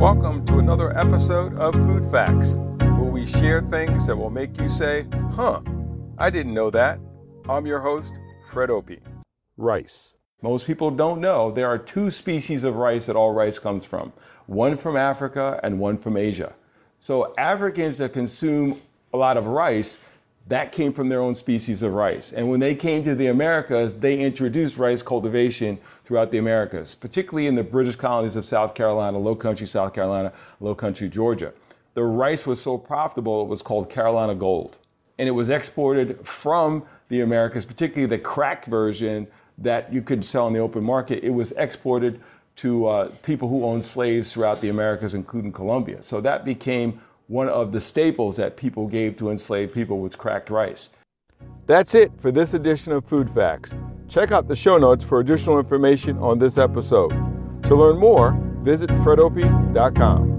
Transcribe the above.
Welcome to another episode of Food Facts, where we share things that will make you say, huh, I didn't know that. I'm your host, Fred Opie. Rice. Most people don't know there are two species of rice that all rice comes from one from Africa and one from Asia. So, Africans that consume a lot of rice, that came from their own species of rice. And when they came to the Americas, they introduced rice cultivation throughout the Americas, particularly in the British colonies of South Carolina, low country South Carolina, low country Georgia. The rice was so profitable, it was called Carolina Gold. And it was exported from the Americas, particularly the cracked version that you could sell in the open market. It was exported to uh, people who owned slaves throughout the Americas, including Colombia. So that became one of the staples that people gave to enslaved people was cracked rice. That's it for this edition of Food Facts. Check out the show notes for additional information on this episode. To learn more, visit fredopie.com.